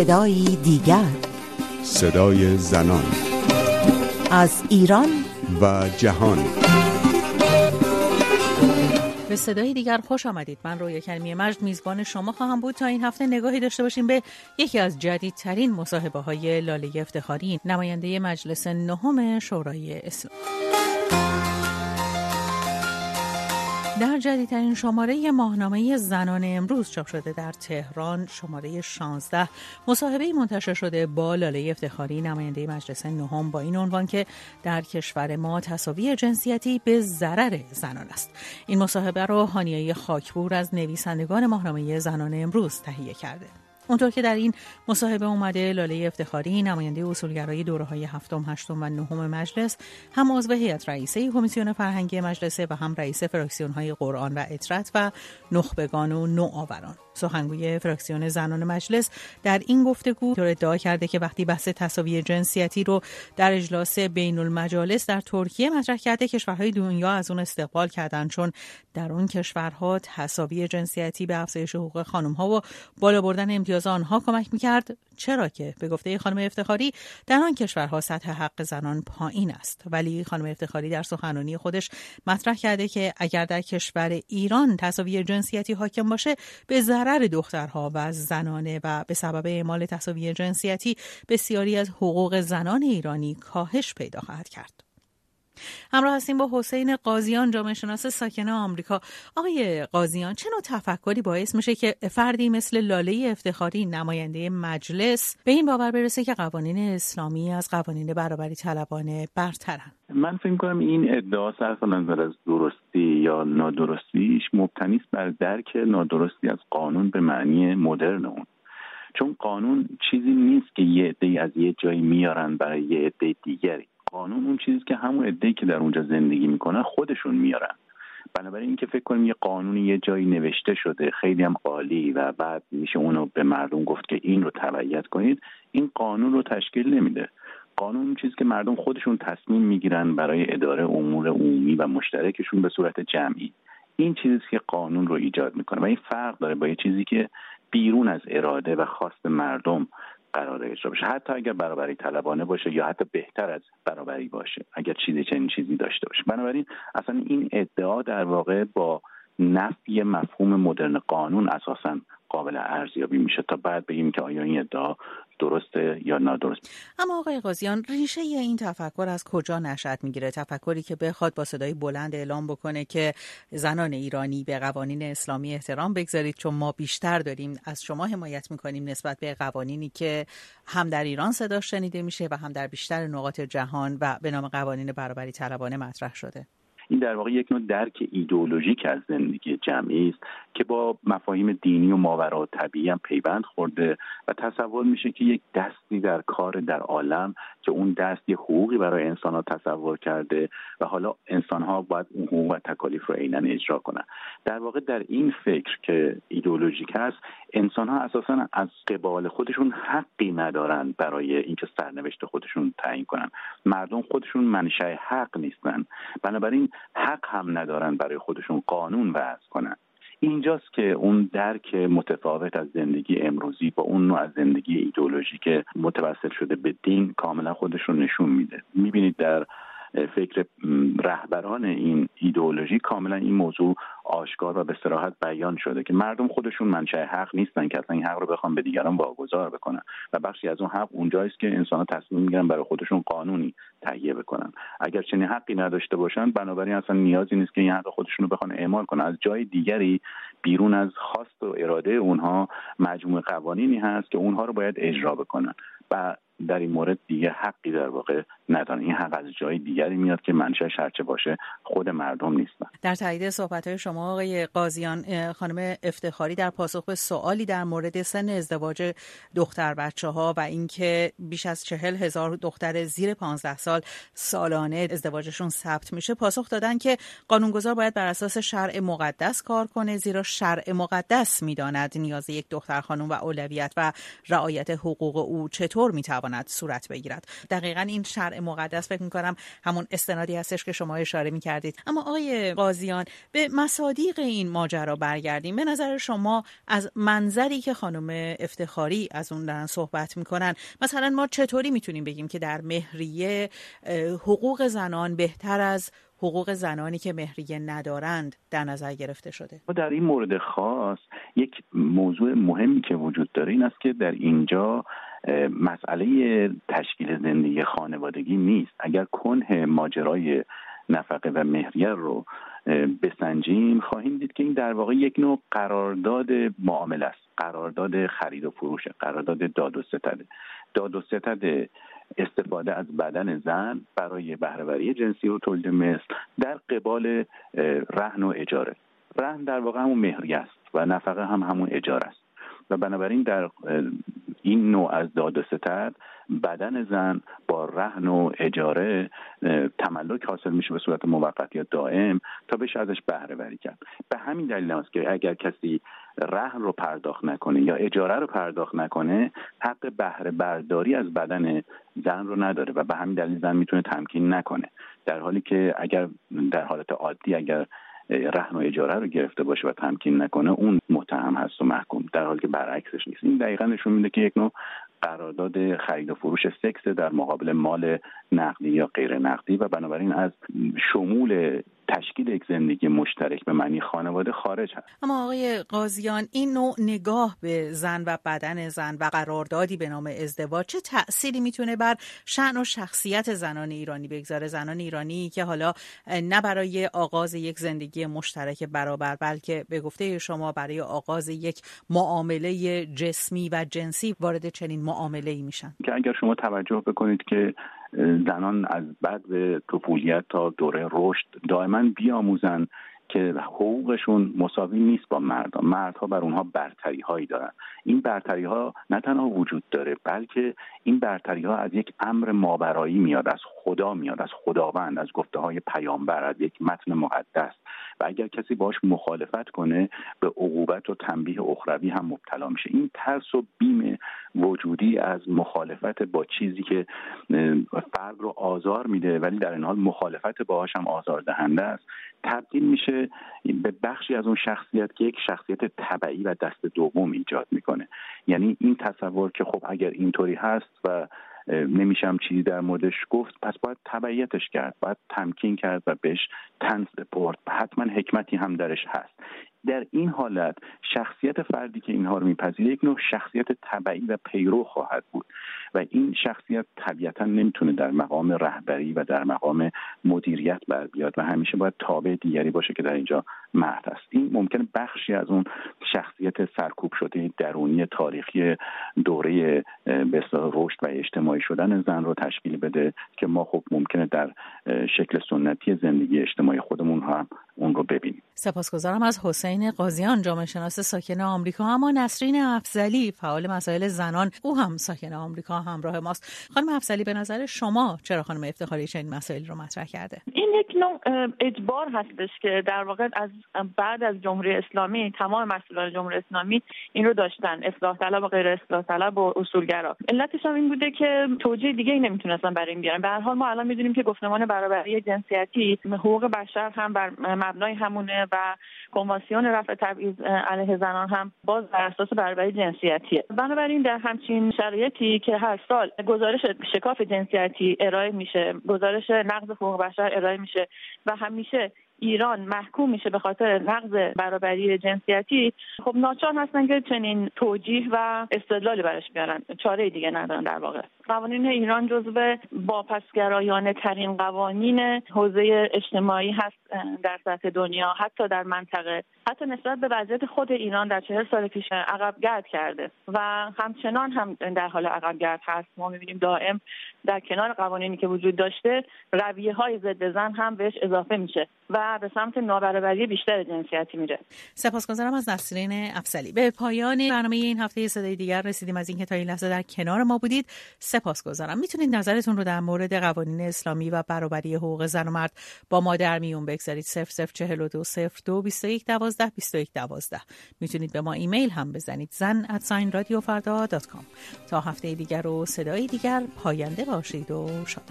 صدایی دیگر. صدای زنان. از ایران. و جهان. به صدای دیگر خوش آمدید. من روی کلمی مجد میزبان شما خواهم بود. تا این هفته نگاهی داشته باشیم به یکی از جدیدترین مصاحبه های لاله افتخاری نماینده مجلس نهم شورای اسلام در جدیدترین شماره ماهنامه زنان امروز چاپ شده در تهران شماره 16 مصاحبه منتشر شده با لاله افتخاری نماینده مجلس نهم. با این عنوان که در کشور ما تصاوی جنسیتی به ضرر زنان است. این مصاحبه را هانیه خاکبور از نویسندگان ماهنامه زنان امروز تهیه کرده. اونطور که در این مصاحبه اومده لاله افتخاری نماینده اصولگرای دوره های هفتم، هشتم و نهم مجلس هم عضو هیئت رئیسه کمیسیون فرهنگی مجلس و هم رئیس فراکسیون های قرآن و اطرت و نخبگان و نوآوران. سخنگوی فراکسیون زنان مجلس در این گفتگو ادعا کرده که وقتی بحث تصاوی جنسیتی رو در اجلاس بین المجالس در ترکیه مطرح کرده کشورهای دنیا از اون استقبال کردن چون در اون کشورها تصاوی جنسیتی به افزایش حقوق خانم ها و بالا بردن امتیاز آنها کمک می‌کرد. چرا که؟ به گفته خانم افتخاری در آن کشورها سطح حق زنان پایین است. ولی خانم افتخاری در سخنرانی خودش مطرح کرده که اگر در کشور ایران تصاوی جنسیتی حاکم باشه به ضرر دخترها و زنانه و به سبب اعمال تصاوی جنسیتی بسیاری از حقوق زنان ایرانی کاهش پیدا خواهد کرد. همراه هستیم با حسین قاضیان جامعه شناس ساکن آمریکا. آقای قاضیان چه نوع تفکری باعث میشه که فردی مثل لاله افتخاری نماینده مجلس به این باور برسه که قوانین اسلامی از قوانین برابری طلبانه برترن؟ من فکر کنم این ادعا صرف نظر از درستی یا نادرستیش مبتنی است بر درک نادرستی از قانون به معنی مدرن اون. چون قانون چیزی نیست که یه عده از یه جایی میارن برای یه عده اون چیزی که همون عده‌ای که در اونجا زندگی می‌کنن خودشون میارن. بنابراین اینکه فکر کنیم یه قانونی یه جایی نوشته شده خیلی هم عالی و بعد میشه اونو به مردم گفت که این رو تبعیت کنید این قانون رو تشکیل نمیده. قانون چیزی که مردم خودشون تصمیم می‌گیرن برای اداره امور عمومی و مشترکشون به صورت جمعی. این چیزی که قانون رو ایجاد می‌کنه و این فرق داره با یه چیزی که بیرون از اراده و خواست مردم قرار اجرا بشه حتی اگر برابری طلبانه باشه یا حتی بهتر از برابری باشه. اگر چیزی چنین چیزی داشته باشه. بنابراین اصلا این ادعا در واقع با نفی مفهوم مدرن قانون اساسا قابل ارزیابی میشه تا بعد بگیم که آیا این ادعا درسته یا نادرست اما آقای قاضیان ریشه این تفکر از کجا نشأت می‌گیره؟ تفکری که بخواد با صدای بلند اعلام بکنه که زنان ایرانی به قوانین اسلامی احترام بگذارید چون ما بیشتر داریم از شما حمایت می‌کنیم نسبت به قوانینی که هم در ایران صدا شنیده میشه و هم در بیشتر نقاط جهان و به نام قوانین برابری طلبانه مطرح شده. این در واقع یک نوع درک ایدئولوژیک از زندگی جمعی است که با مفاهیم دینی و ماورا طبیعی هم پیوند خورده و تصور میشه که یک دستی در کار در عالم که اون دست یه حقوقی برای انسان ها تصور کرده و حالا انسان ها باید اون حقوق و تکالیف رو عینا اجرا کنن. در واقع در این فکر که ایدئولوژیک هست انسان ها اساسا از قبال خودشون حقی ندارن برای اینکه سرنوشت خودشون تعیین کنن. مردم خودشون منشأ حق نیستن. بنابراین حق هم ندارن برای خودشون قانون وضع کنن. اینجاست که اون درک متفاوت از زندگی امروزی با اون نوع از زندگی ایدولوژی که متوسل شده به دین کاملا خودش رو نشون میده. می‌بینید در فکر رهبران این ایدئولوژی کاملا این موضوع آشکار و به صراحت بیان شده که مردم خودشون منشأ حق نیستن که اصلا این حق رو بخوام به دیگران واگذار بکنن و بخشی از اون حق اونجاست که انسان تصمیم می‌گیرن برای خودشون قانونی تهیه بکنن. اگر چنین حقی نداشته باشن بنابراین اصلا نیازی نیست که این حق خودشون رو بخوان اعمال کنن. از جای دیگری بیرون از خواست و اراده اونها مجموع قوانینی هست که اونها رو باید اجرا بکنن. و در این مورد دیگه حقی در واقع ندارن. این حق از جای دیگری میاد که منشأ هرچه باشه خود مردم نیستن در تایید صحبت های شما آقای قاضیان خانم افتخاری در پاسخ به سوالی در مورد سن ازدواج دختر بچه ها و اینکه بیش از چهل هزار دختر زیر 15 سال سالانه ازدواجشون ثبت میشه پاسخ دادن که قانونگذار باید بر اساس شرع مقدس کار کنه زیرا شرع مقدس می‌داند نیاز یک دختر خانم و اولویت و رعایت حقوق او چطور می‌تواند صورت بگیرد. دقیقا این شرع مقدس فکر می‌کنم همون استنادی هستش که شما اشاره می‌کردید. اما آقای قاضیان به مصادیق این ماجرا برگردیم. به نظر شما از منظری که خانم افتخاری از اون دارن صحبت می‌کنن مثلا ما چطوری می‌تونیم بگیم که در مهریه حقوق زنان بهتر از حقوق زنانی که مهریه ندارند در نظر گرفته شده. در این مورد خاص یک موضوع مهمی که وجود داره این است که در اینجا مسئله تشکیل زندگی خانوادگی نیست. اگر کنه ماجرای نفقه و مهریه رو بسنجیم خواهیم دید که این در واقع یک نوع قرارداد معامله است. قرارداد خرید و فروش قرارداد داد و ستده. داد و ستد استفاده از بدن زن برای بهرهوری جنسی و تولید مثل در قبال رهن و اجاره. رهن در واقع همون مهری است و نفقه هم همون اجاره است. و بنابراین در این نوع از داد و ستد بدن زن با رهن و اجاره تملک حاصل میشه به صورت موقت یا دائم تا بشه ازش بهره وری کرد. به همین دلیل است که اگر کسی رهن رو پرداخت نکنه یا اجاره رو پرداخت نکنه حق بهره برداری از بدن زن رو نداره و به همین دلیل زن می‌تونه تمکین نکنه. در حالی که اگر در حالت عادی اگر رهن و اجاره رو گرفته باشه و تمکین نکنه اون متهم هست و محکوم در حالی که برعکسش نیست. این دقیقا نشون میده که یک نوع قرارداد خرید و فروش سکس در مقابل مال نقدی یا غیر نقدی و بنابراین از شمول تشکیل یک زندگی مشترک به معنی خانواده خارج هست اما آقای قاضیان این نوع نگاه به زن و بدن زن و قراردادی به نام ازدواج چه تأثیری می‌تونه بر شعن و شخصیت زنان ایرانی بگذاره؟ زنان ایرانی که حالا نه برای آغاز یک زندگی مشترک برابر بلکه به گفته شما برای آغاز یک معامله جسمی و جنسی وارد چنین معامله ای میشن. که اگر شما توجه بکنید که زنان از بعد طفولیت تا دوره رشد دائما بیاموزن که حقوقشون مساوی نیست با مردان مردها بر اونها برتری هایی دارن. این برتری ها نه تنها وجود داره بلکه این برتری ها از یک امر ماورایی میاد از خدا میاد از خداوند از گفته های پیامبر از یک متن مقدس. و اگر کسی باش مخالفت کنه به عقوبت و تنبیه اخروی هم مبتلا میشه. این ترس و بیم وجودی از مخالفت با چیزی که فرد رو آزار میده ولی در این حال مخالفت باهاش هم آزار دهنده است. تبدیل میشه به بخشی از اون شخصیت که یک شخصیت طبعی و دست دوم ایجاد می‌کنه. یعنی این تصور که خب اگر اینطوری هست و نمیشم چیزی در موردش گفت. پس باید تبعیتش کرد باید تمکین کرد و بهش تنز سپرد حتما حکمتی هم درش هست. در این حالت شخصیت فردی که اینها رو میپذیره یک نوع شخصیت طبعی و پیرو خواهد بود و این شخصیت طبیعتا نمی‌تونه در مقام رهبری و در مقام مدیریت بر بیاد و همیشه باید تابع دیگری باشه که در اینجا مرد است. این ممکن بخشی از اون شخصیت سرکوب شده درونی تاریخی دوره به رشد و اجتماعی شدن زن رو تشکیل بده که ما خب ممکنه در شکل سنتی زندگی اجتماعی خودمون هم اون رو ببینیم. سپاسگزارم از حسین قاضیان جامعه شناس ساکن آمریکا. اما نسرین افزلی فعال مسائل زنان او هم ساکن آمریکا همراه ماست. خانم افزلی به نظر شما چرا خانم افتخاری چنین مسائل رو مطرح کرده؟ این یک نوع اجبار هستش که در واقع از بعد از جمهوری اسلامی تمام مسئولان جمهوری اسلامی این رو داشتن. اصلاح طلب و غیر اصلاح طلب و اصولگرا علتش هم این بوده که توجیه دیگه ای نمی‌تونستن برای این بیارن. به هر حال ما الان می‌دونیم که گفتمان برابری جنسیتی حقوق بشر هم بر مبنای همونه و کنوانسیون رفع تبعیض علیه زنان هم باز بر اساس برابری جنسیتیه. بنابراین در همچین شرایطی که هر سال گزارش شکاف جنسیتی ارائه میشه گزارش نقض حقوق بشر ارائه میشه و همیشه ایران محکوم میشه به خاطر نقض برابری جنسیتی خب ناچار هستن که چنین توجیه و استدلالی براش بیارن. چاره دیگه ندارن در واقع. قوانین ایران جزو واپسگرایانه ترین قوانین حوزه اجتماعی هست در سطح دنیا حتی در منطقه. حتی نسبت به وضعیت خود ایران در چهل سال پیش عقب گرد کرده و همچنان هم در حال عقب گرد هست. ما می‌بینیم دائم در کنار قوانینی که وجود داشته رویه های ضد زن هم بهش اضافه میشه و به سمت نابرابری بیشتر جنسیتی میره. سپاسگزارم از نسرین افسلی. به پایان برنامه این هفته صدای دیگر رسیدیم از اینکه تا این لحظه در کنار ما بودید. سپاسگزارم. می‌تونید نظرتون رو در مورد قوانین اسلامی و برابری حقوق زن و مرد با ما در میون بگذارید. 0042 02 21 12 21 12 می‌تونید به ما ایمیل هم بزنید. زن ادساین رادیو فردا. تا هفته دیگر و صدای دیگر پاینده باشید و شاد